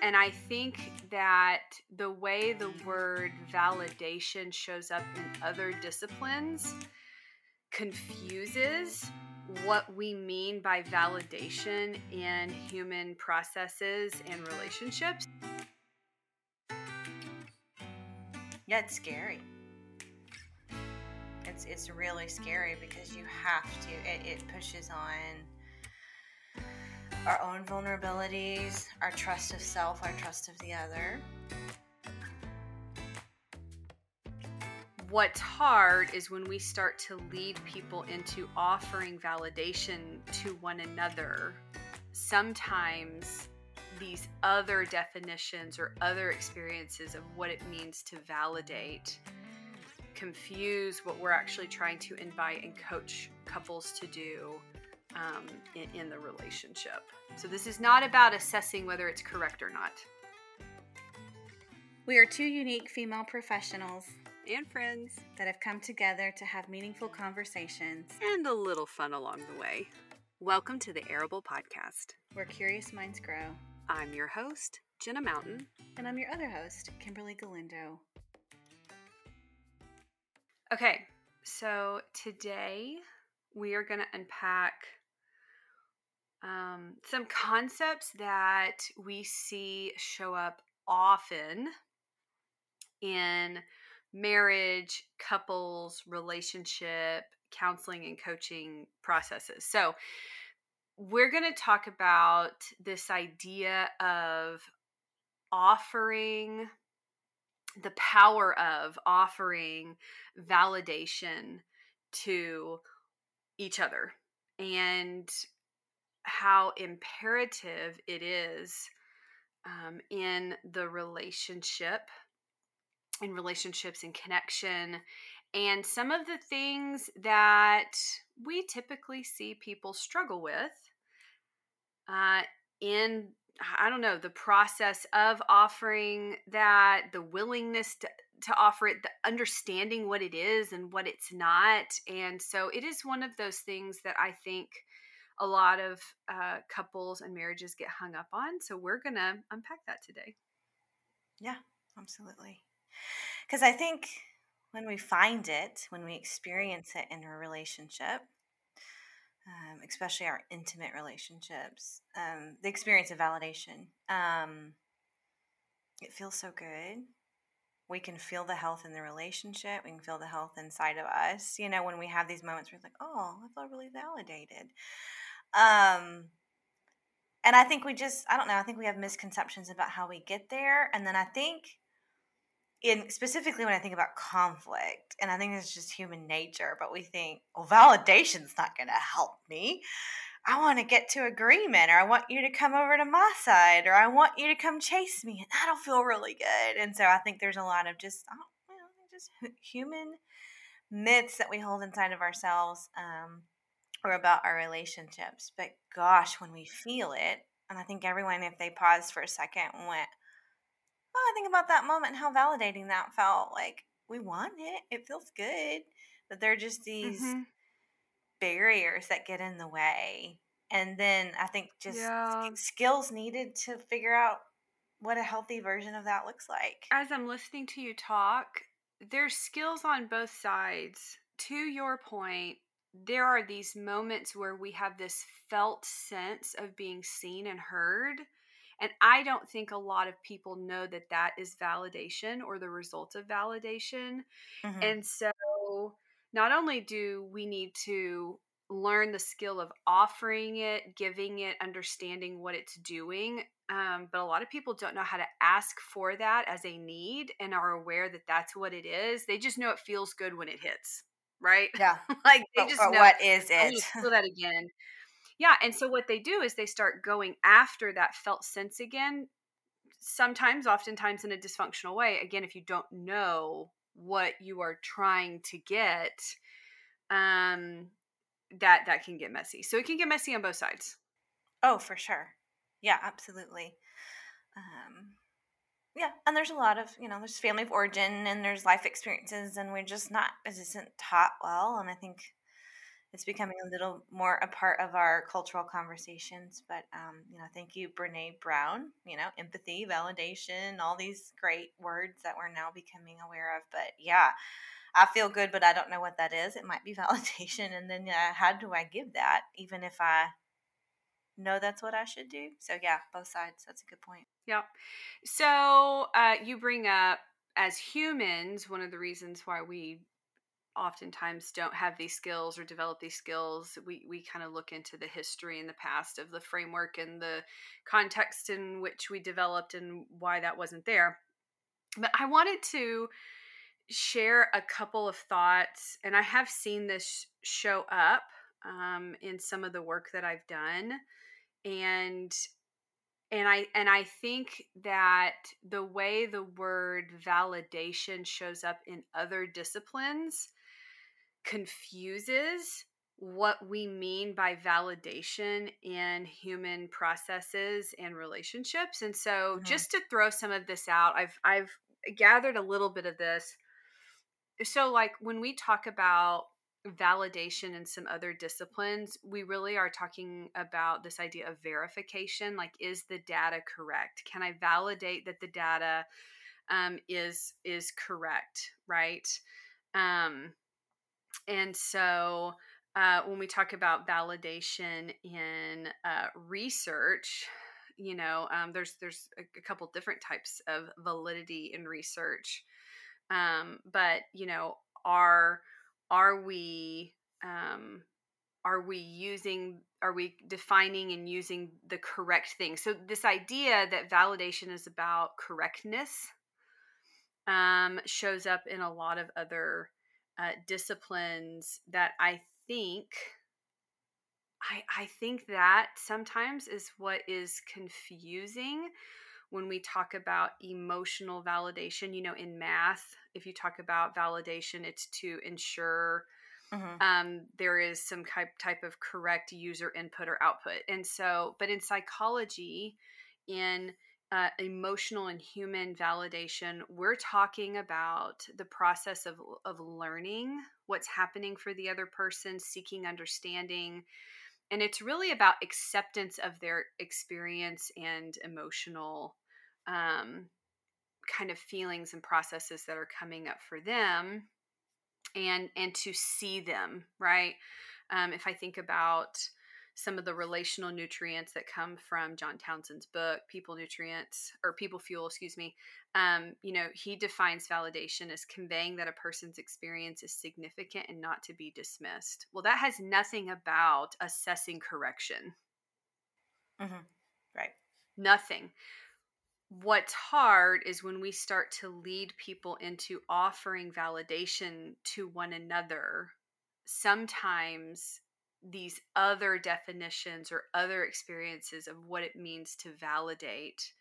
And I think that the way the word validation shows up in other disciplines confuses what we mean by validation in human processes and relationships. Yeah, it's scary. It's it's really scary because you have to. It, it pushes on our own vulnerabilities, our trust of self, our trust of the other. What's hard is when we start to lead people into offering validation to one another. Sometimes these other definitions or other experiences of what it means to validate confuse what we're actually trying to invite and coach couples to do um, in, in the relationship. So, this is not about assessing whether it's correct or not. We are two unique female professionals and friends that have come together to have meaningful conversations and a little fun along the way. Welcome to the Arable Podcast, where curious minds grow. I'm your host, Jenna Mountain. And I'm your other host, Kimberly Galindo. Okay, so today we are going to unpack um, some concepts that we see show up often in marriage, couples, relationship, counseling, and coaching processes. So, we're going to talk about this idea of offering the power of offering validation to each other and how imperative it is um, in the relationship in relationships and connection and some of the things that we typically see people struggle with uh, in I don't know, the process of offering that, the willingness to, to offer it, the understanding what it is and what it's not. And so it is one of those things that I think a lot of uh, couples and marriages get hung up on. So we're going to unpack that today. Yeah, absolutely. Because I think when we find it, when we experience it in a relationship, um, especially our intimate relationships, um, the experience of validation. Um, it feels so good. We can feel the health in the relationship. We can feel the health inside of us. You know, when we have these moments where it's like, oh, I feel really validated. Um, and I think we just, I don't know, I think we have misconceptions about how we get there. And then I think in specifically when I think about conflict, and I think it's just human nature, but we think, well, validation's not going to help me. I want to get to agreement, or I want you to come over to my side, or I want you to come chase me, and that'll feel really good. And so I think there's a lot of just, well, just human myths that we hold inside of ourselves um, or about our relationships. But gosh, when we feel it, and I think everyone, if they paused for a second, went, oh, I think about that moment and how validating that felt. Like, we want it, it feels good. But there are just these mm-hmm. barriers that get in the way. And then I think just yeah. skills needed to figure out what a healthy version of that looks like. As I'm listening to you talk, there's skills on both sides. To your point, there are these moments where we have this felt sense of being seen and heard and I don't think a lot of people know that that is validation or the result of validation. Mm-hmm. And so, not only do we need to learn the skill of offering it, giving it, understanding what it's doing, um, but a lot of people don't know how to ask for that as a need and are aware that that's what it is. They just know it feels good when it hits, right? Yeah. like they but, just but know. What is it? Feel that again. Yeah, and so what they do is they start going after that felt sense again, sometimes, oftentimes in a dysfunctional way. Again, if you don't know what you are trying to get, um, that that can get messy. So it can get messy on both sides. Oh, for sure. Yeah, absolutely. Yeah, and there's a lot of you know, there's family of origin and there's life experiences, and we're just not, as isn't taught well. And I think it's becoming a little more a part of our cultural conversations. But um, you know, thank you, Brene Brown. You know, empathy, validation, all these great words that we're now becoming aware of. But yeah, I feel good, but I don't know what that is. It might be validation, and then uh, how do I give that, even if I know that's what I should do? So yeah, both sides. That's a good point. Yep. So uh, you bring up as humans, one of the reasons why we oftentimes don't have these skills or develop these skills we we kind of look into the history and the past of the framework and the context in which we developed and why that wasn't there but i wanted to share a couple of thoughts and i have seen this show up um, in some of the work that i've done and and i and i think that the way the word validation shows up in other disciplines confuses what we mean by validation in human processes and relationships. And so mm-hmm. just to throw some of this out, I've I've gathered a little bit of this. So like when we talk about validation and some other disciplines, we really are talking about this idea of verification. Like, is the data correct? Can I validate that the data um, is is correct? Right. Um, and so uh, when we talk about validation in uh, research, you know, um, there's there's a, couple different types of validity in research, um, but you know, are are we um, are we using are we defining and using the correct thing? So this idea that validation is about correctness um, shows up in a lot of other uh, disciplines that I think I, I think that sometimes is what is confusing when we talk about emotional validation. You know, in math, if you talk about validation, it's to ensure mm-hmm. um, there is some type, type of correct user input or output. And so, but in psychology, in uh, emotional and human validation, we're talking about the process of, of learning what's happening for the other person, seeking understanding. And it's really about acceptance of their experience and emotional um, kind of feelings and processes that are coming up for them and and to see them right um, if i think about some of the relational nutrients that come from John Townsend's book, People Nutrients or People Fuel, excuse me. Um, you know, he defines validation as conveying that a person's experience is significant and not to be dismissed. Well, that has nothing about assessing correction. Mm-hmm. Right. Nothing. What's hard is when we start to lead people into offering validation to one another. Sometimes these other definitions or other experiences of what it means to validate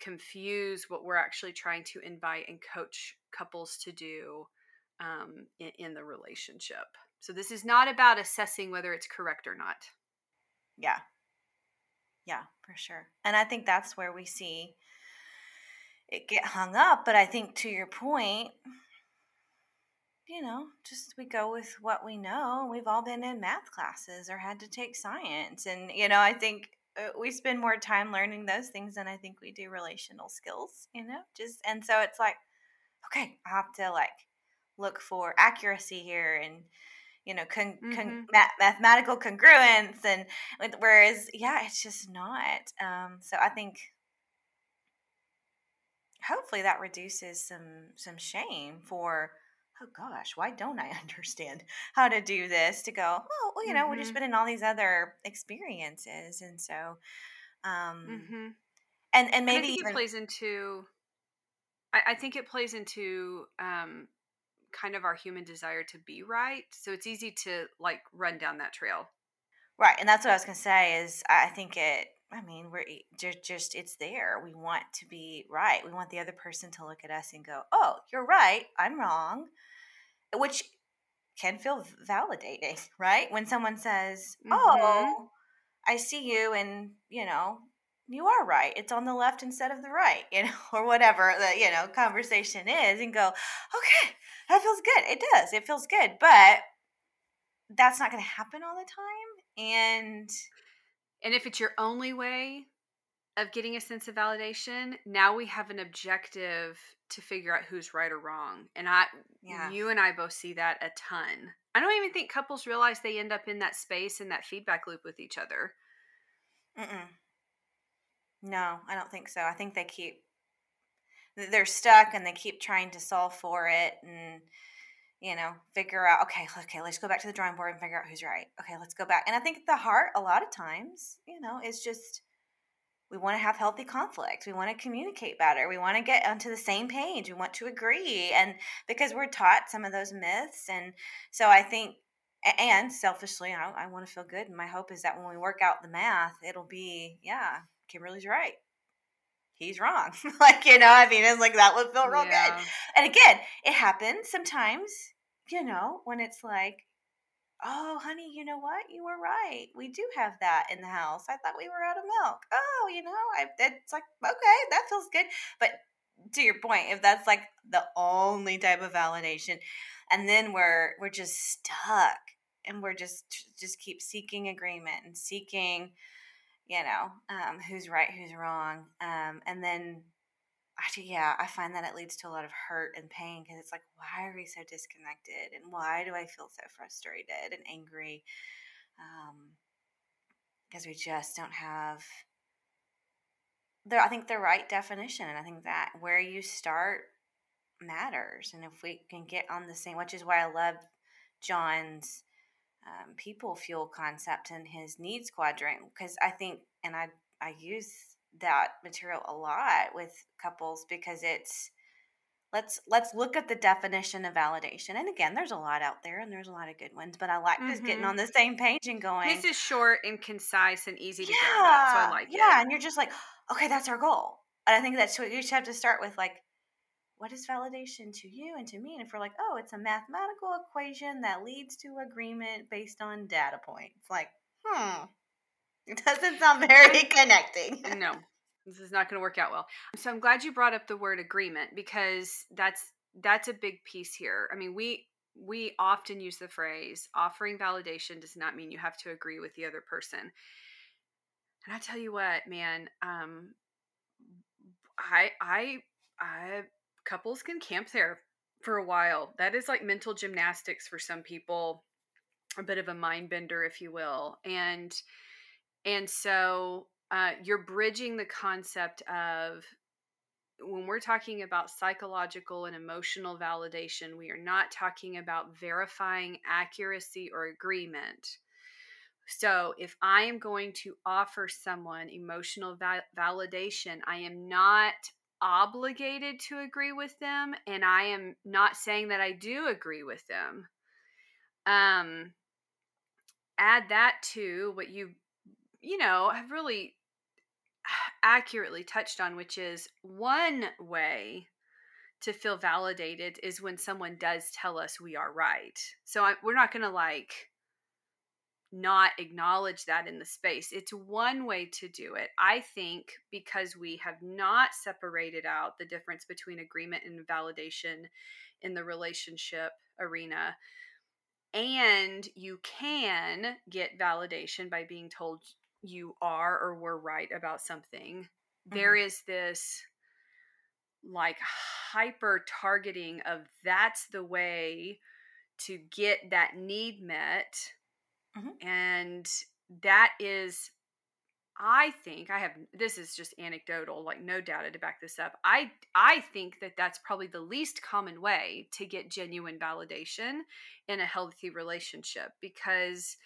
confuse what we're actually trying to invite and coach couples to do um, in, in the relationship. So, this is not about assessing whether it's correct or not. Yeah. Yeah, for sure. And I think that's where we see it get hung up. But I think to your point, you know, just we go with what we know. We've all been in math classes or had to take science. And, you know, I think uh, we spend more time learning those things than I think we do relational skills, you know, just, and so it's like, okay, I have to like look for accuracy here and, you know, con- mm-hmm. con- ma- mathematical congruence. And whereas, yeah, it's just not. Um, so I think hopefully that reduces some, some shame for, oh gosh, why don't I understand how to do this? To go, oh, well, you know, mm-hmm. we've just been in all these other experiences, and so, um, mm-hmm. and and maybe and even, it plays into. I, I think it plays into um, kind of our human desire to be right, so it's easy to like run down that trail. Right, and that's what I was gonna say. Is I think it I mean, we're just, just it's there. We want to be right. We want the other person to look at us and go, "Oh, you're right. I'm wrong." which can feel validating, right? When someone says, mm-hmm. "Oh, I see you," and you know, you are right. It's on the left instead of the right, you know, or whatever the you know conversation is, and go, "Okay, that feels good. It does. It feels good." But that's not going to happen all the time and and if it's your only way of getting a sense of validation now we have an objective to figure out who's right or wrong and i yeah. you and i both see that a ton i don't even think couples realize they end up in that space and that feedback loop with each other Mm-mm. No i don't think so. I think they keep they're stuck and they keep trying to solve for it and you know figure out okay okay let's go back to the drawing board and figure out who's right. Okay let's go back. And i think the heart a lot of times you know is just we want to have healthy conflict. We want to communicate better. We want to get onto the same page. We want to agree. And because we're taught some of those myths and so i think and selfishly i, I want to feel good. And my hope is that when we work out the math it'll be yeah kimberly's right he's wrong. like, you know, I mean, it's like that would feel real yeah. good. And again, it happens sometimes, you know, when it's like, oh, honey, you know what? You were right. We do have that in the house. I thought we were out of milk. Oh, you know, I, it's like, okay, that feels good. But to your point, if that's like the only type of validation, and then we're we're just stuck and we're just just keep seeking agreement and seeking you know, um, who's right, who's wrong. Um, and then, yeah, I find that it leads to a lot of hurt and pain because it's like, why are we so disconnected? And why do I feel so frustrated and angry? Because um, we just don't have the, I think the right definition. And I think that where you start matters. And if we can get on the same, which is why I love John's um, people fuel concept in his needs quadrant because I think, and I I use that material a lot with couples because it's let's let's look at the definition of validation. And again there's a lot out there and there's a lot of good ones but i like mm-hmm. just getting on the same page and going this is short and concise and easy to yeah, at, so i like yeah, it. yeah and you're just like okay that's our goal. And i think that's what you just have to start with like what is validation to you and to me? And if we're like, oh, it's a mathematical equation that leads to agreement based on data points, like, hmm, it doesn't sound very connecting. no, this is not going to work out well. So I'm glad you brought up the word agreement because that's that's a big piece here. I mean, we we often use the phrase offering validation does not mean you have to agree with the other person. And I tell you what, man, um, I I I couples can camp there for a while. That is like mental gymnastics for some people, a bit of a mind bender, if you will. And and so uh, you're bridging the concept of when we're talking about psychological and emotional validation, we are not talking about verifying accuracy or agreement. So, if I am going to offer someone emotional va- validation, I am not obligated to agree with them and I am not saying that I do agree with them. Um add that to what you you know have really accurately touched on which is one way to feel validated is when someone does tell us we are right. So I, we're not going to like not acknowledge that in the space. It's one way to do it. I think because we have not separated out the difference between agreement and validation in the relationship arena. And you can get validation by being told you are or were right about something. Mm-hmm. There is this like hyper targeting of that's the way to get that need met Mm-hmm. And that is I think I have this is just anecdotal, like no data to back this up. I I think that that's probably the least common way to get genuine validation in a healthy relationship because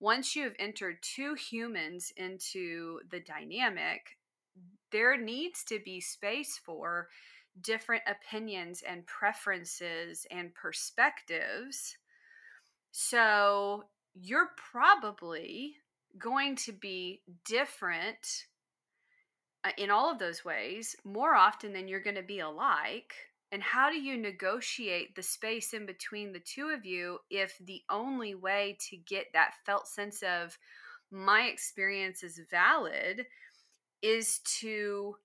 once you have entered two humans into the dynamic, there needs to be space for different opinions and preferences and perspectives. So you're probably going to be different uh, in all of those ways more often than you're going to be alike. And how do you negotiate the space in between the two of you if the only way to get that felt sense of my experience is valid is to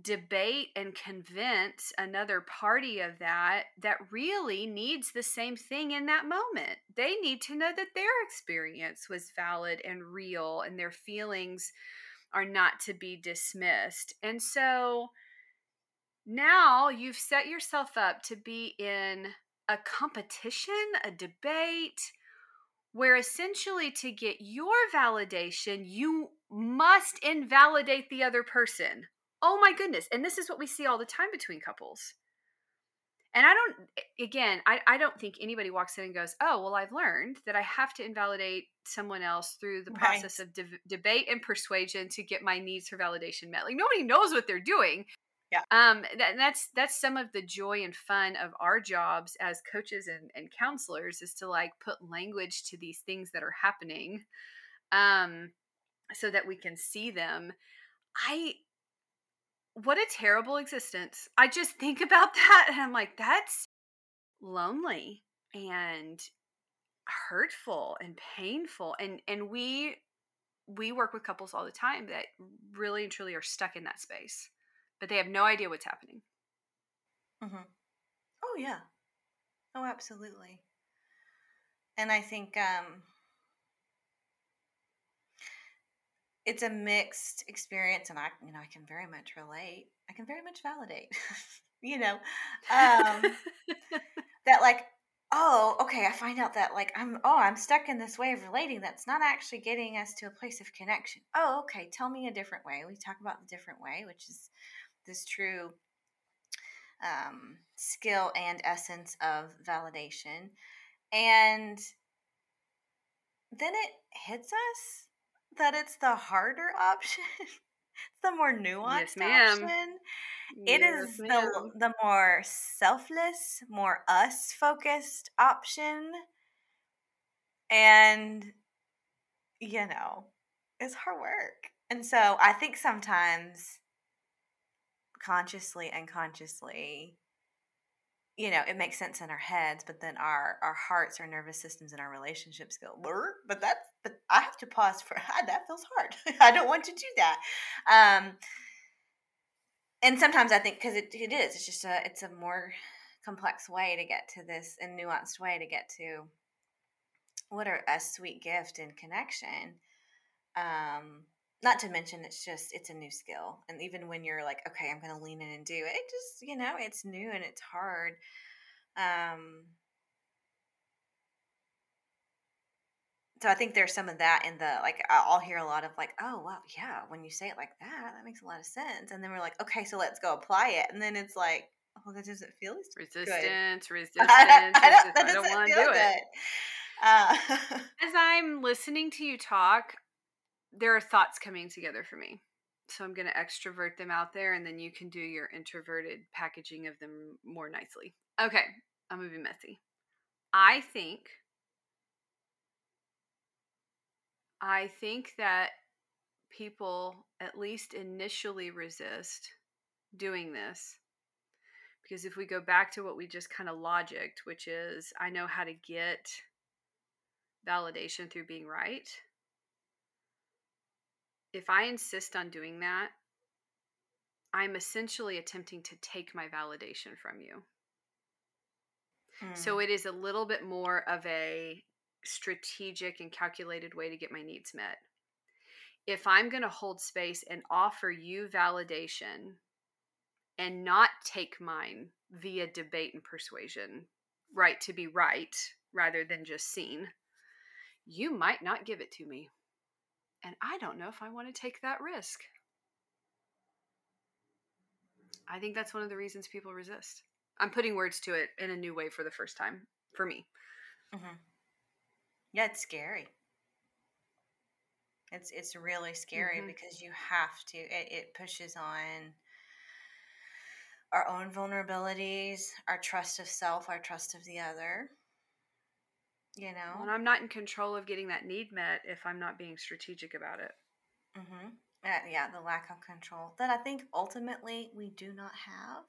debate and convince another party of that that really needs the same thing in that moment. They need to know that their experience was valid and real and their feelings are not to be dismissed. And so now you've set yourself up to be in a competition, a debate, where essentially to get your validation, you must invalidate the other person. Oh my goodness. And this is what we see all the time between couples. And I don't, again, I, I don't think anybody walks in and goes, oh, well, I've learned that I have to invalidate someone else through the process right. of de- debate and persuasion to get my needs for validation met. Like nobody knows what they're doing. Yeah. Um, that, that's that's some of the joy and fun of our jobs as coaches and, and counselors is to like put language to these things that are happening, um, so that we can see them. I what a terrible existence. I just think about that and I'm like, that's lonely and hurtful and painful. And and we we work with couples all the time that really and truly are stuck in that space but they have no idea what's happening. Mm-hmm. Oh yeah. Oh, absolutely. And I think um, it's a mixed experience, and I, you know, I can very much relate. I can very much validate. you know, um, that like, oh, okay, I find out that like I'm, oh, I'm stuck in this way of relating that's not actually getting us to a place of connection. Oh, okay, tell me a different way. We talk about the different way, which is this true um, skill and essence of validation. And then it hits us that it's the harder option. it's the more nuanced yes, option. It yes, is the the more selfless, more us focused option. And you know, it's hard work. And so I think sometimes consciously and consciously you know it makes sense in our heads but then our our hearts our nervous systems and our relationships go but that's but i have to pause for that feels hard. I don't want to do that. Um and sometimes i think because it, it is it's just a it's a more complex way to get to this and nuanced way to get to what are a sweet gift and connection. Um not to mention it's just it's a new skill and even when you're like okay i'm going to lean in and do it, it just you know it's new and it's hard um so i think there's some of that in the like i'll hear a lot of like oh well yeah when you say it like that that makes a lot of sense and then we're like okay so let's go apply it and then it's like oh that doesn't feel as resistance good. resistance I, I, don't, don't want to do good. it uh, as i'm listening to you talk there are thoughts coming together for me. So I'm going to extrovert them out there and then you can do your introverted packaging of them more nicely. Okay, I'm going to be messy. I think I think that people at least initially resist doing this because if we go back to what we just kind of logicked, which is I know how to get validation through being right if I insist on doing that, I'm essentially attempting to take my validation from you. Mm. So it is a little bit more of a strategic and calculated way to get my needs met. If I'm going to hold space and offer you validation and not take mine via debate and persuasion, right to be right rather than just seen, you might not give it to me. And I don't know if I want to take that risk. I think that's one of the reasons people resist. I'm putting words to it in a new way for the first time for me. Mm-hmm. Yeah, it's scary. It's it's really scary mm-hmm. because you have to. It, it pushes on our own vulnerabilities, our trust of self, our trust of the other you know and i'm not in control of getting that need met if i'm not being strategic about it mm-hmm. uh, yeah the lack of control that i think ultimately we do not have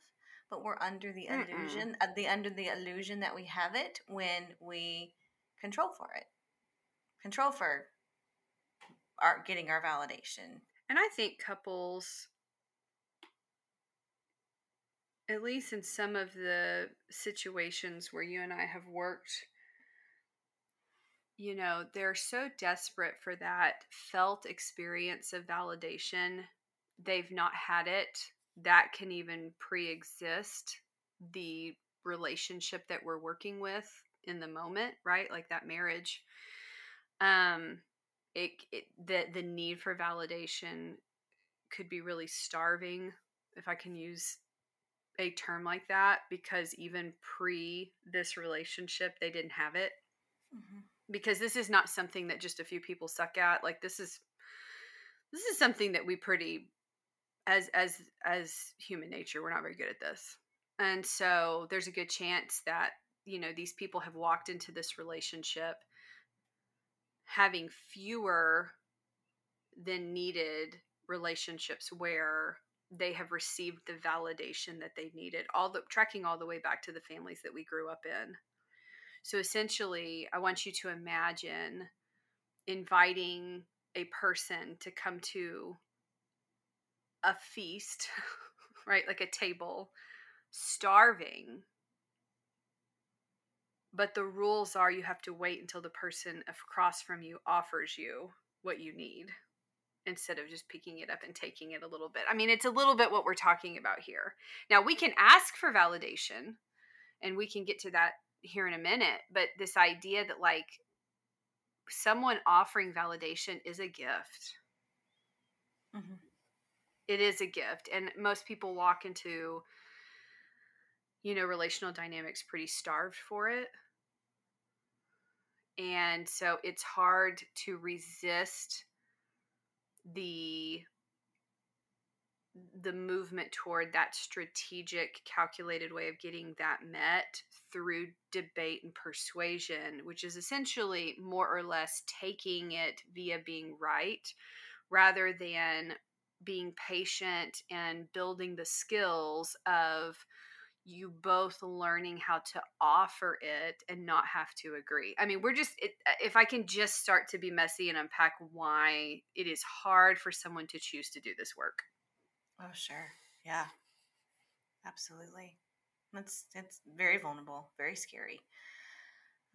but we're under the Mm-mm. illusion uh, the under the illusion that we have it when we control for it control for our getting our validation and i think couples at least in some of the situations where you and I have worked, you know, they're so desperate for that felt experience of validation. They've not had it. That can even pre exist the relationship that we're working with in the moment, right? Like that marriage. Um, it, it the the need for validation could be really starving if i can use a term like that because even pre this relationship they didn't have it mm-hmm. Because this is not something that just a few people suck at like this is this is something that we pretty as as as human nature we're not very good at this. And so there's a good chance that you know these people have walked into this relationship having fewer than needed relationships where they have received the validation that they needed all the tracking all the way back to the families that we grew up in so essentially i want you to imagine inviting a person to come to a feast right like a table starving but the rules are you have to wait until the person across from you offers you what you need instead of just picking it up and taking it a little bit. I mean, it's a little bit what we're talking about here. Now, we can ask for validation and we can get to that here in a minute, but this idea that like someone offering validation is a gift. Mm-hmm. It is a gift. And most people walk into, you know, relational dynamics pretty starved for it and so it's hard to resist the the movement toward that strategic calculated way of getting that met through debate and persuasion which is essentially more or less taking it via being right rather than being patient and building the skills of you both learning how to offer it and not have to agree. I mean, we're just, it, uh, if I can just start to be messy and unpack why it is hard for someone to choose to do this work. Oh, sure. Yeah. Absolutely. That's it's very vulnerable, very scary.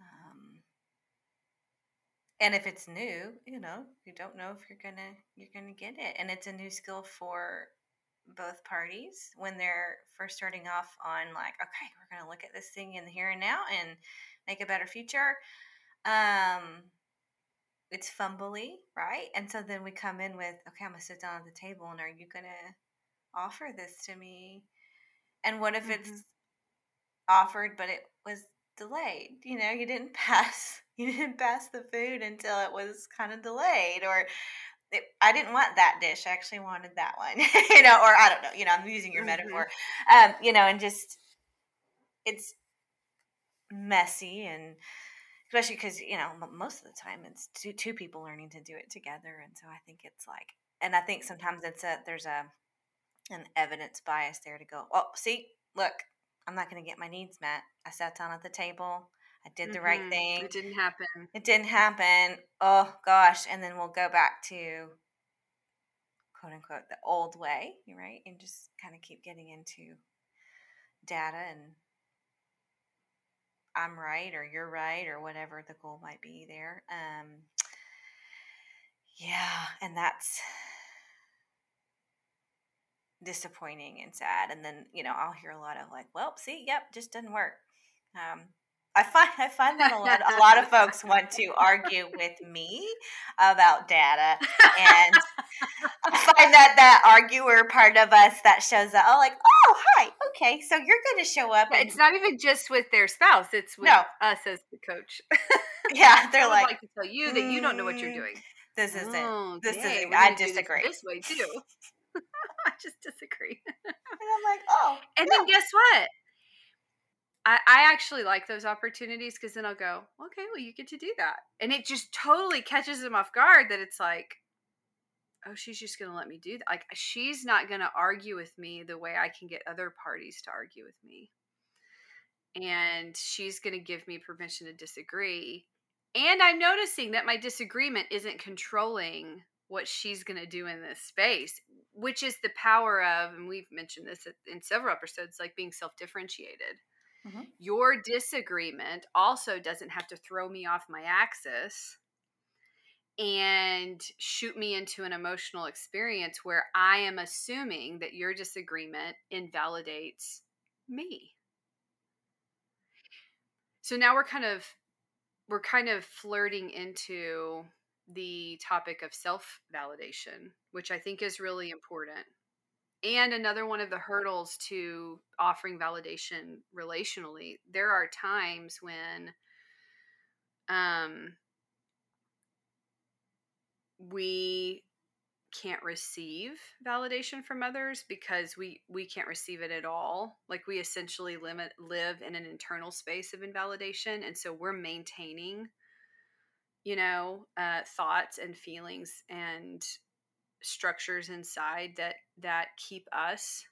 Um, and if it's new, you know, you don't know if you're gonna you're gonna get it, and it's a new skill for both parties when they're first starting off on like okay we're to look at this thing in the here and now and make a better future um it's fumbly right and so then we come in with okay i'm to sit down at the table and are you to offer this to me and what if mm-hmm. it's offered but it was delayed you know you didn't pass you didn't pass the food until it was kind of delayed or it, I didn't want that dish. I actually wanted that one, you know, or I don't know, you know, I'm using your mm-hmm. metaphor, um, you know, and just it's messy and especially because you know most of the time it's two two people learning to do it together, and so I think it's like, and I think sometimes it's a there's a an evidence bias there to go, oh, see, look, I'm not going to get my needs met. I sat down at the table. I did the mm-hmm. right thing. It didn't happen. It didn't happen. Oh gosh. And then we'll go back to quote unquote the old way, right? And just kind of keep getting into data and I'm right or you're right or whatever the goal might be there. Um, yeah, and that's disappointing and sad. And then, you know, I'll hear a lot of like, well, see, yep, just didn't work. Um, I find I find that a lot a lot of folks want to argue with me about data, and I find that that arguer part of us that shows up, oh, like, oh, hi, okay, so you're going to show up. And, it's not even just with their spouse; it's with no. us as the coach. yeah, they're like, like to tell you that you don't know what you're mm, doing. This isn't. Oh, this isn't. I disagree. This, this way too. I just disagree. and I'm like, oh. And no. then guess what? I, I actually like those opportunities because then I'll go, okay, well, you get to do that. And it just totally catches them off guard that it's like, oh, she's just going to let me do that. Like, she's not going to argue with me the way I can get other parties to argue with me. And she's going to give me permission to disagree. And I'm noticing that my disagreement isn't controlling what she's going to do in this space, which is the power of, and we've mentioned this in several episodes, like being self differentiated. Mm-hmm. Your disagreement also doesn't have to throw me off my axis and shoot me into an emotional experience where I am assuming that your disagreement invalidates me. So now we're kind of we're kind of flirting into the topic of self validation, which I think is really important. And another one of the hurdles to offering validation relationally, there are times when um, we can't receive validation from others because we we can't receive it at all like we essentially limit live in an internal space of invalidation and so we're maintaining you know uh, thoughts and feelings and structures inside that that keep us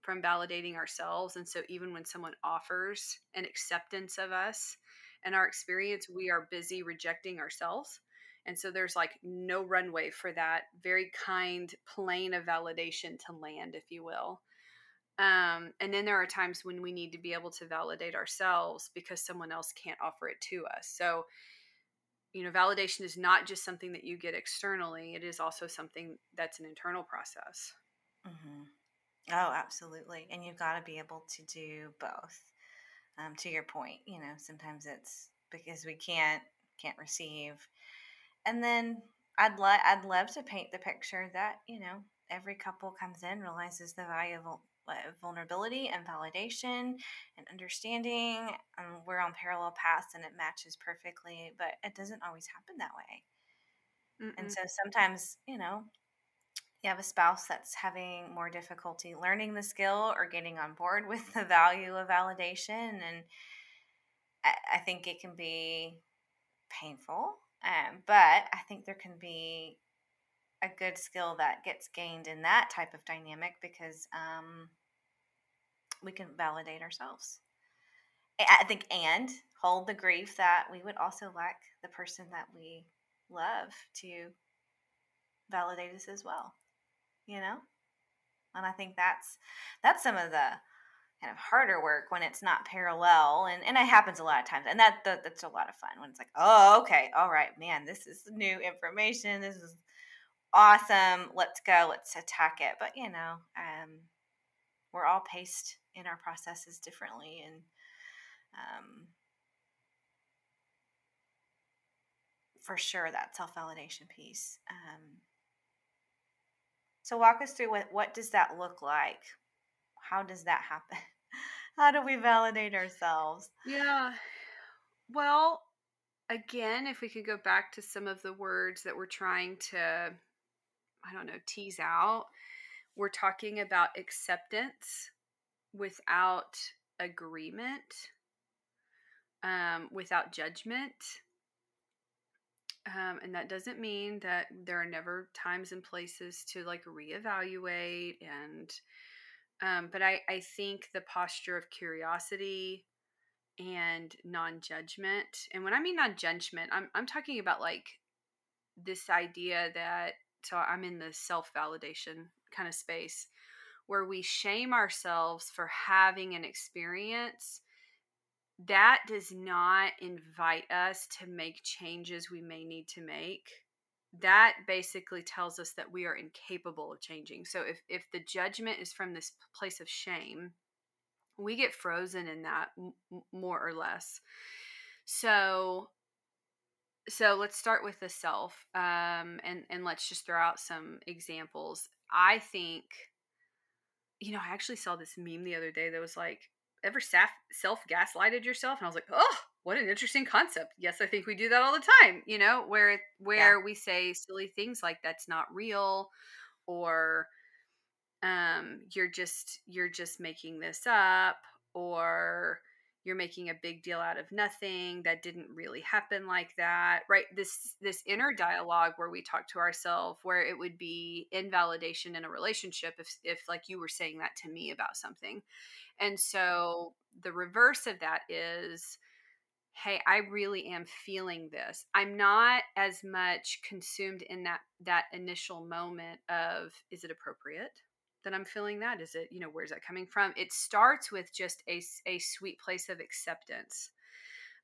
from validating ourselves. And so even when someone offers an acceptance of us and our experience we are busy rejecting ourselves. And so there's like no runway for that very kind plane of validation to land if you will. Um, and then there are times when we need to be able to validate ourselves because someone else can't offer it to us. So you know validation is not just something that you get externally it is also something that's an internal process mm-hmm. oh absolutely and you've got to be able to do both um, to your point you know sometimes it's because we can't can't receive and then i'd love i'd love to paint the picture that you know every couple comes in realizes the value of vulnerability and validation and understanding. Um, we're on parallel paths and it matches perfectly, but it doesn't always happen that way. Mm-mm. And so sometimes, you know, you have a spouse that's having more difficulty learning the skill or getting on board with the value of validation. And I, I think it can be painful, um, but I think there can be a good skill that gets gained in that type of dynamic because um, we can validate ourselves. I think, and hold the grief that we would also like the person that we love to validate us as well. You know, and I think that's that's some of the kind of harder work when it's not parallel and, and it happens a lot of times and that, that that's a lot of fun when it's like oh okay all right man this is new information this is awesome let's go let's attack it. But you know um, we're all paced in our processes differently and um, for sure that self-validation piece um, so walk us through what what does that look like? How does that happen? How do we validate ourselves? Yeah. Well again if we could go back to some of the words that we're trying to I don't know, tease out. We're talking about acceptance without agreement, um, without judgment. Um, and that doesn't mean that there are never times and places to like reevaluate and um, but I, I think the posture of curiosity and non-judgment and when i mean non-judgment i'm, I'm talking about like this idea that so I'm in the self validation kind of space where we shame ourselves for having an experience that does not invite us to make changes we may need to make. That basically tells us that we are incapable of changing. So if if the judgment is from this place of shame we get frozen in that m- more or less. So so let's start with the self um, and and let's just throw out some examples. I think you know i actually saw this meme the other day that was like ever self gaslighted yourself? And i was like oh what an interesting concept. Yes i think we do that all the time you know where where yeah. we say silly things like that's not real or um you're just you're just making this up or you're making a big deal out of nothing that didn't really happen like that right? This this inner dialogue where we talk to ourselves where it would be invalidation in a relationship if if like you were saying that to me about something. And so the reverse of that is hey i really am feeling this. I'm not as much consumed in that that initial moment of is it appropriate that i'm feeling that? Is it you know where's that coming from? It starts with just a, a sweet place of acceptance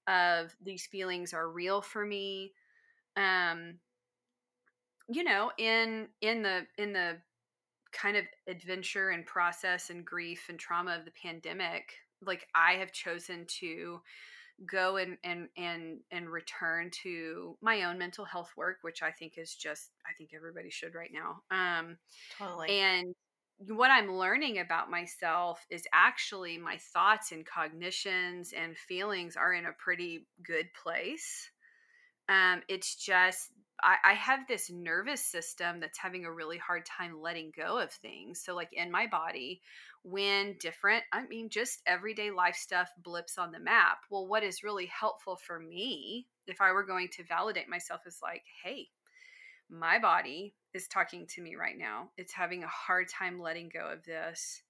of these feelings are real for me. Um you know in in the in the kind of adventure and process and grief and trauma of the pandemic like i have chosen to go and and and and return to my own mental health work which i think is just i think everybody should right now um totally. and what i'm learning about myself is actually my thoughts and cognitions and feelings are in a pretty good place um it's just I, I have this nervous system that's having a really hard time letting go of things. So, like in my body, when different, I mean, just everyday life stuff blips on the map. Well, what is really helpful for me, if I were going to validate myself, is like, hey, my body is talking to me right now. It's having a hard time letting go of this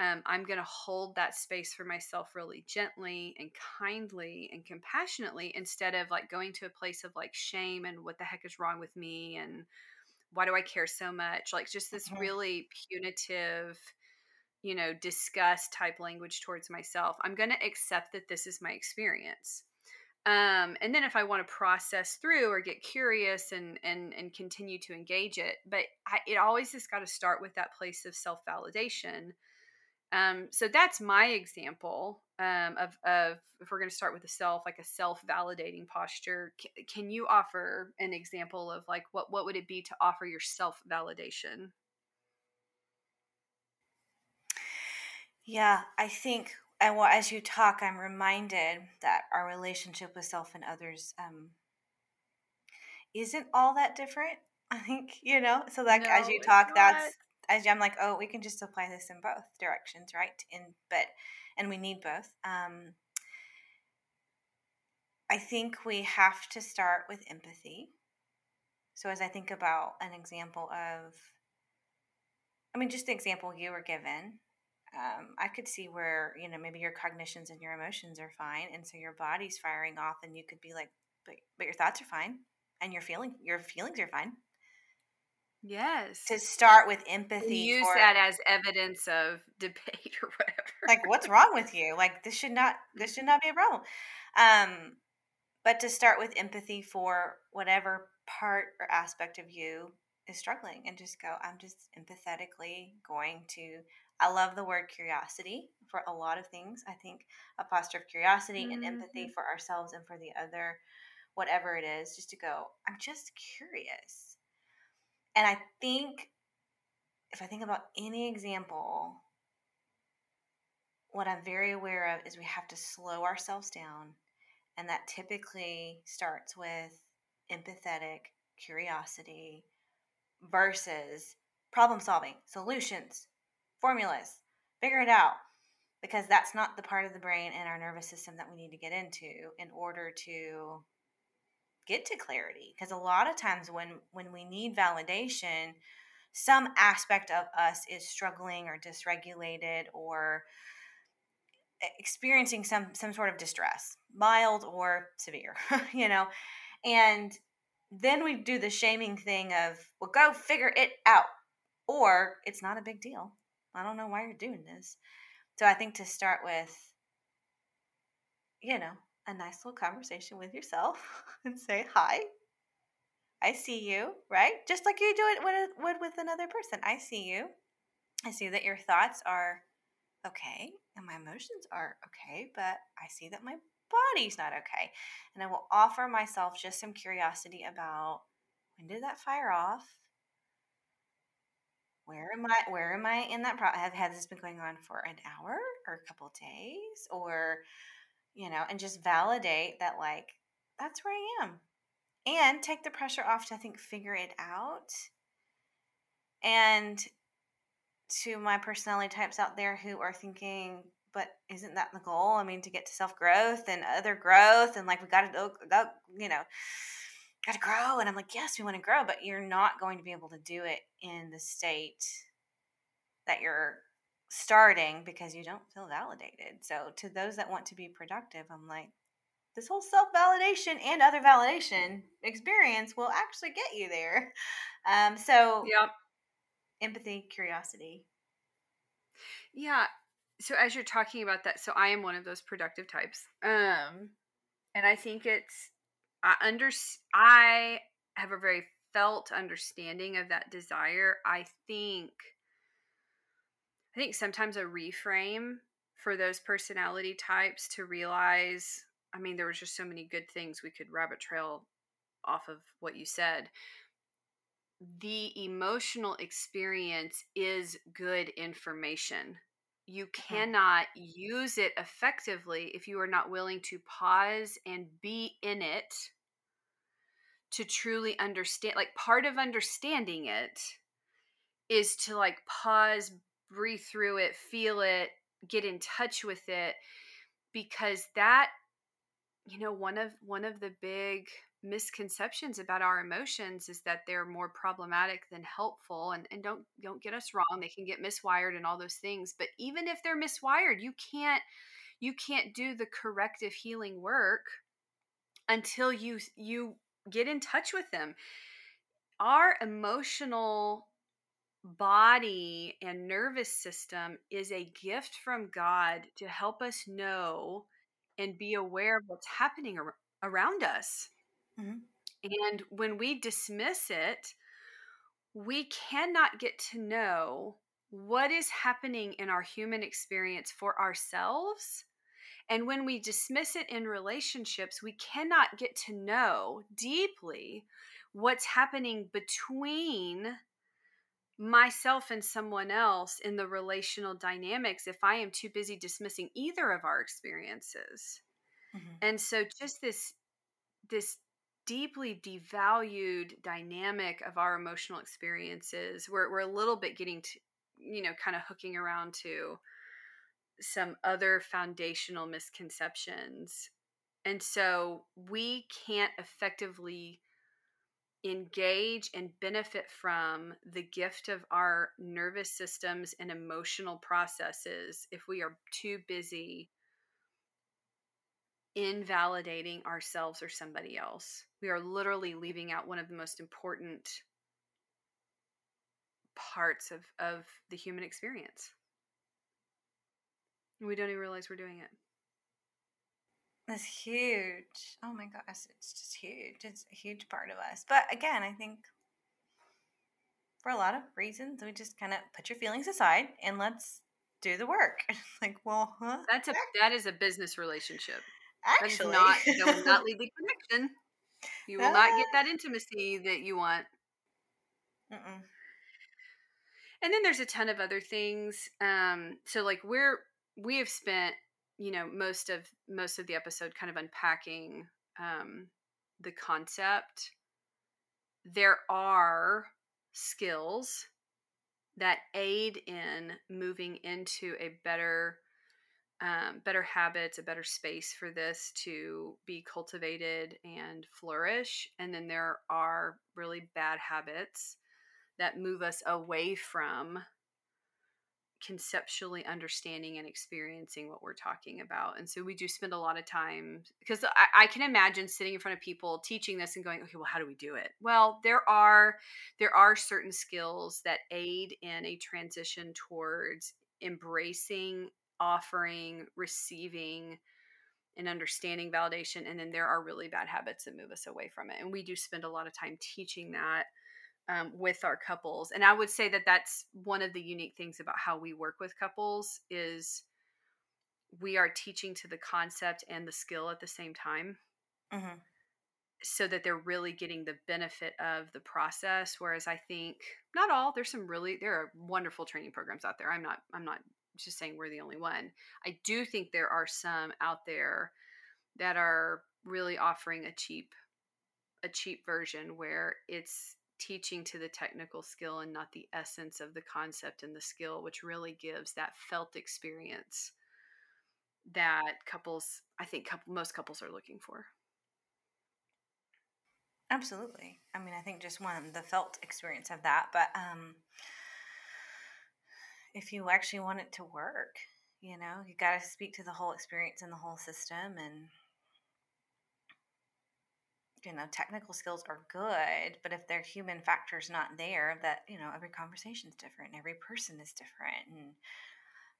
um, I'm going to hold that space for myself really gently and kindly and compassionately instead of like going to a place of like shame and what the heck is wrong with me and why do I care so much? Like just this mm-hmm. really punitive, you know, disgust type language towards myself. I'm going to accept that this is my experience. Um, and then if I want to process through or get curious and and and continue to engage it, but I, it always has got to start with that place of self validation um, so that's my example um, of, of if we're going to start with the self, like a self validating posture. C- can you offer an example of like what what would it be to offer your self validation? Yeah, I think, and well, as you talk, I'm reminded that our relationship with self and others um, isn't all that different. I think you know. So like no, as you talk, that's as I'm like, oh, we can just apply this in both directions, right? In but and we need both. Um, I think we have to start with empathy. So as I think about an example of, I mean, just the example you were given, um, I could see where you know maybe your cognitions and your emotions are fine, and so your body's firing off, and you could be like, but but your thoughts are fine, and your feeling your feelings are fine Yes. To start with empathy. Use for, that as evidence of debate or whatever. Like, what's wrong with you? Like, this should not this should not be a problem. Um, but to start with empathy for whatever part or aspect of you is struggling and just go, I'm just empathetically going to I love the word curiosity for a lot of things. I think a posture of curiosity mm-hmm. and empathy mm-hmm. for ourselves and for the other, whatever it is, just to go, I'm just curious and I think if I think about any example, what I'm very aware of is we have to slow ourselves down. And that typically starts with empathetic curiosity versus problem solving, solutions, formulas, figure it out. Because that's not the part of the brain and our nervous system that we need to get into in order to get to clarity. Because a lot of times when when we need validation some aspect of us is struggling or dysregulated or experiencing some some sort of distress mild or severe you know? And then we do the shaming thing of well go figure it out or it's not a big deal i don't know why you're doing this so i think to start with you know a nice little conversation with yourself and say, Hi, I see you, right? Just like you do it would with another person. I see you. I see that your thoughts are okay and my emotions are okay, but I see that my body's not okay. And I will offer myself just some curiosity about when did that fire off? Where am I? Where am I in that process? Have, has this been going on for an hour or a couple days? Or you know, and just validate that, like, that's where I am. And take the pressure off to, I think, figure it out. And to my personality types out there who are thinking, but isn't that the goal? I mean, to get to self growth and other growth, and like, we got to you know, got to grow. And I'm like, yes, we want to grow, but you're not going to be able to do it in the state that you're starting because you don't feel validated. So to those that want to be productive, I'm like, this whole self validation and other validation experience will actually get you there. Um, so, Yep. empathy, curiosity. Yeah. So as you're talking about that, so I am one of those productive types. Um and I think it's I under I have a very felt understanding of that desire. I think I think sometimes a reframe for those personality types to realize I mean there was just so many good things we could rabbit trail off of what you said. The emotional experience is good information you Mhm. cannot use it effectively if you are not willing to pause and be in it to truly understand like part of understanding it is to like pause breathe through it feel it get in touch with it because that you know one of one of the big misconceptions about our emotions is that they're more problematic than helpful and, and don't don't get us wrong they can get miswired and all those things but even if they're miswired you can't you can't do the corrective healing work until you you get in touch with them. Our emotional body and nervous system is a gift from god to help us know and be aware of what's happening ar- around us Mhm. and when we dismiss it, we cannot get to know what is happening in our human experience for ourselves. And when we dismiss it in relationships, we cannot get to know deeply what's happening between myself and someone else in the relational dynamics if I am too busy dismissing either of our experiences. Mhm. And so just this this deeply devalued dynamic of our emotional experiences we're, we're a little bit getting to you know kind of hooking around to some other foundational misconceptions and so we can't effectively engage and benefit from the gift of our nervous systems and emotional processes if we are too busy invalidating ourselves or somebody else. We are literally leaving out one of the most important parts of, of the human experience. We don't even realize we're doing it. That's huge. Oh my gosh, it's just huge. It's a huge part of us. But again, I think for a lot of reasons, we just kind of put your feelings aside and let's do the work. like, well, huh? That's a that is a business relationship. Actually, that not that will not lead the connection. You will not get that intimacy that you want. Mm-mm. And then there's a ton of other things. Um, so like we're we have spent you know most of most of the episode kind of unpacking um, the concept. There are skills that aid in moving into a better um, better habits, a better space for this to be cultivated and flourish. And then there are really bad habits that move us away from conceptually understanding and experiencing what we're talking about. And so we do spend a lot of time because I, I, can imagine sitting in front of people teaching this and going, okay, well, how do we do it? Well, there are there are certain skills that aid in a transition towards embracing, offering, receiving, and understanding validation. And then there are really bad habits that move us away from it. And we do spend a lot of time teaching that um, with our couples and i would say that that's one of the unique things about how we work with couples is we are teaching to the concept and the skill at the same time Mm-hmm. so that they're really getting the benefit of the process whereas i think not all there's some really there are wonderful training programs out there i'm not i'm not just saying we're the only one i do think there are some out there that are really offering a cheap a cheap version where it's teaching to the technical skill and not the essence of the concept and the skill, which really gives that felt experience that couples, I think couple, most couples are looking for. Absolutely. I mean, I think just one, the felt experience of that. But um, if you actually want it to work, you know, you got to speak to the whole experience and the whole system and you know technical skills are good but if their human factor's not there that you know every conversation is different every person is different and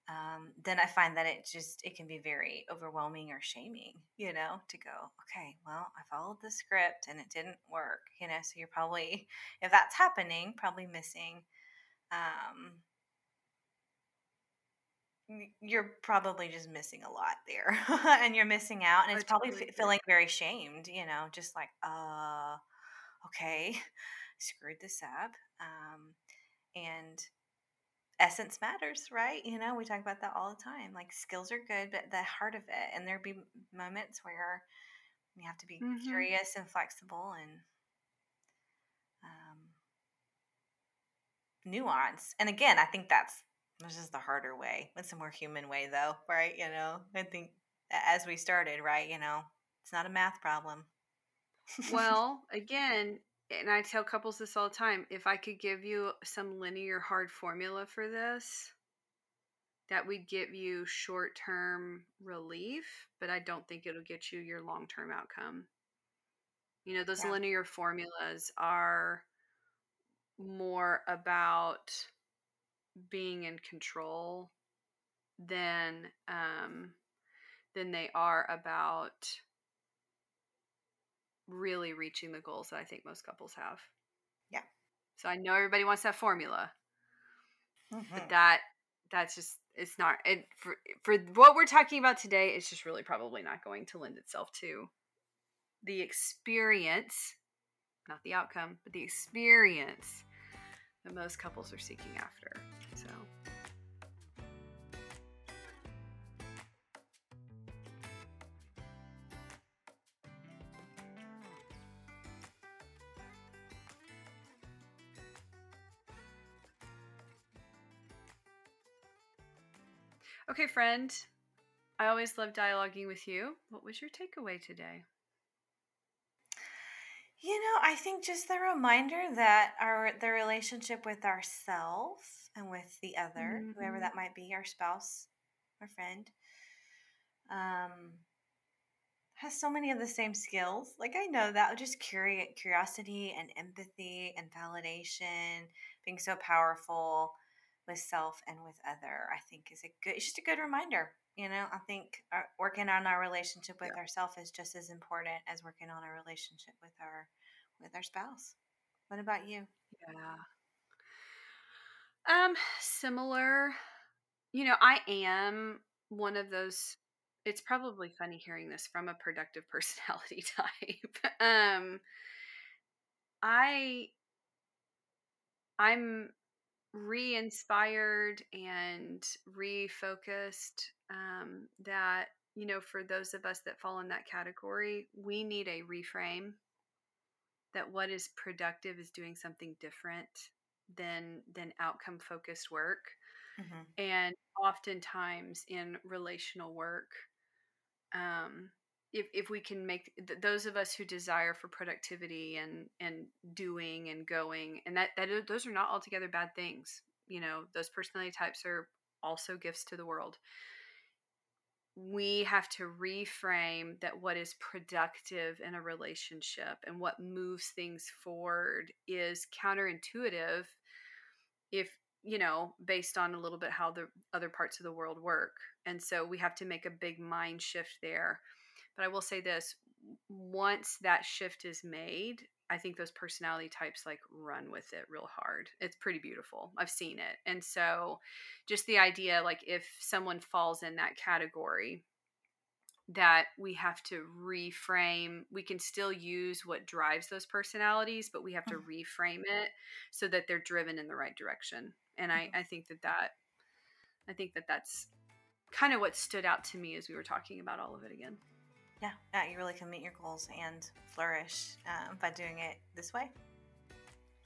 um, then i find that it just it can be very overwhelming or shaming you know to go okay well i followed the script and it didn't work you know so you're probably if that's happening probably missing um, you're probably just missing a lot there and you're missing out and it's probably f- feeling very shamed you know just like uh okay screwed this up um and essence matters right you know we talk about that all the time like skills are good but the heart of it and there'll be moments where you have to be mm-hmm. curious and flexible and um, nuance and again i think that's this is the harder way. It's a more human way, though, right? You know, I think as we started, right? You know, it's not a math problem. well, again, and I tell couples this all the time if I could give you some linear hard formula for this, that would give you short term relief, but I don't think it'll get you your long term outcome. You know, those yeah. linear formulas are more about being in control than um, than they are about really reaching the goals that I think most couples have. Yeah. So I know everybody wants that formula, mm-hmm. but that that's just it's not it for for what we're talking about today. It's just really probably not going to lend itself to the experience, not the outcome, but the experience that most couples are seeking after. So. Okay, friend. I always love dialoguing with you. What was your takeaway today? You know, I think just the reminder that our the relationship with ourselves and with the other, mm-hmm. whoever that might be, our spouse, our friend, um, has so many of the same skills. Like I know that just curi- curiosity and empathy and validation, being so powerful with self and with other, I think is a good. It's just a good reminder. You know, I think our, working on our relationship with yeah. ourselves is just as important as working on our relationship with our with our spouse. What about you? Yeah. Um, similar. You know, I am one of those. It's probably funny hearing this from a productive personality type. um, I I'm re-inspired and refocused um, that you know for those of us that fall in that category we need a reframe that what is productive is doing something different than than outcome focused work. Mm-hmm. and oftentimes in relational work um, if, if we can make th- those of us who desire for productivity and and doing and going and that that those are not altogether bad things. You know those personality types are also gifts to the world we have to reframe that what is productive in a relationship and what moves things forward is counterintuitive if you know based on a little bit how the other parts of the world work. And so we have to make a big mind shift there. But I will say this once that shift is made, I think those personality types like run with it real hard. It's pretty beautiful. I've seen it. And so just the idea like if someone falls in that category that we have to reframe, we can still use what drives those personalities, but we have to mm-hmm. reframe it so that they're driven in the right direction. And I, mm-hmm. I think that that I think that that's kind of what stood out to me as we were talking about all of it again. Yeah, yeah, you really can meet your goals and flourish um, by doing it this way.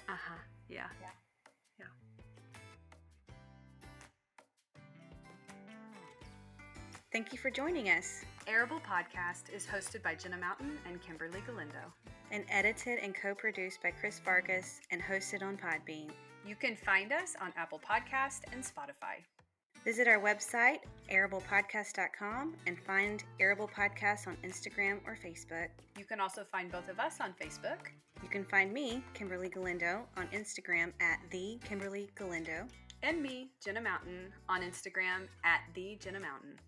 Uh huh. Yeah. Yeah. Yeah. Thank you for joining us. Arable Podcast is hosted by Jenna Mountain and Kimberly Galindo. And edited and co produced by Chris Vargas and hosted on Podbean. You can find us on Apple Podcast and Spotify. Visit our website, arablepodcast.com, and find Arable Podcasts on Instagram or Facebook. You can also find both of us on Facebook. You can find me, Kimberly Galindo, on Instagram at the Kimberly Galindo. And me, Jenna Mountain, on Instagram at the Jenna Mountain.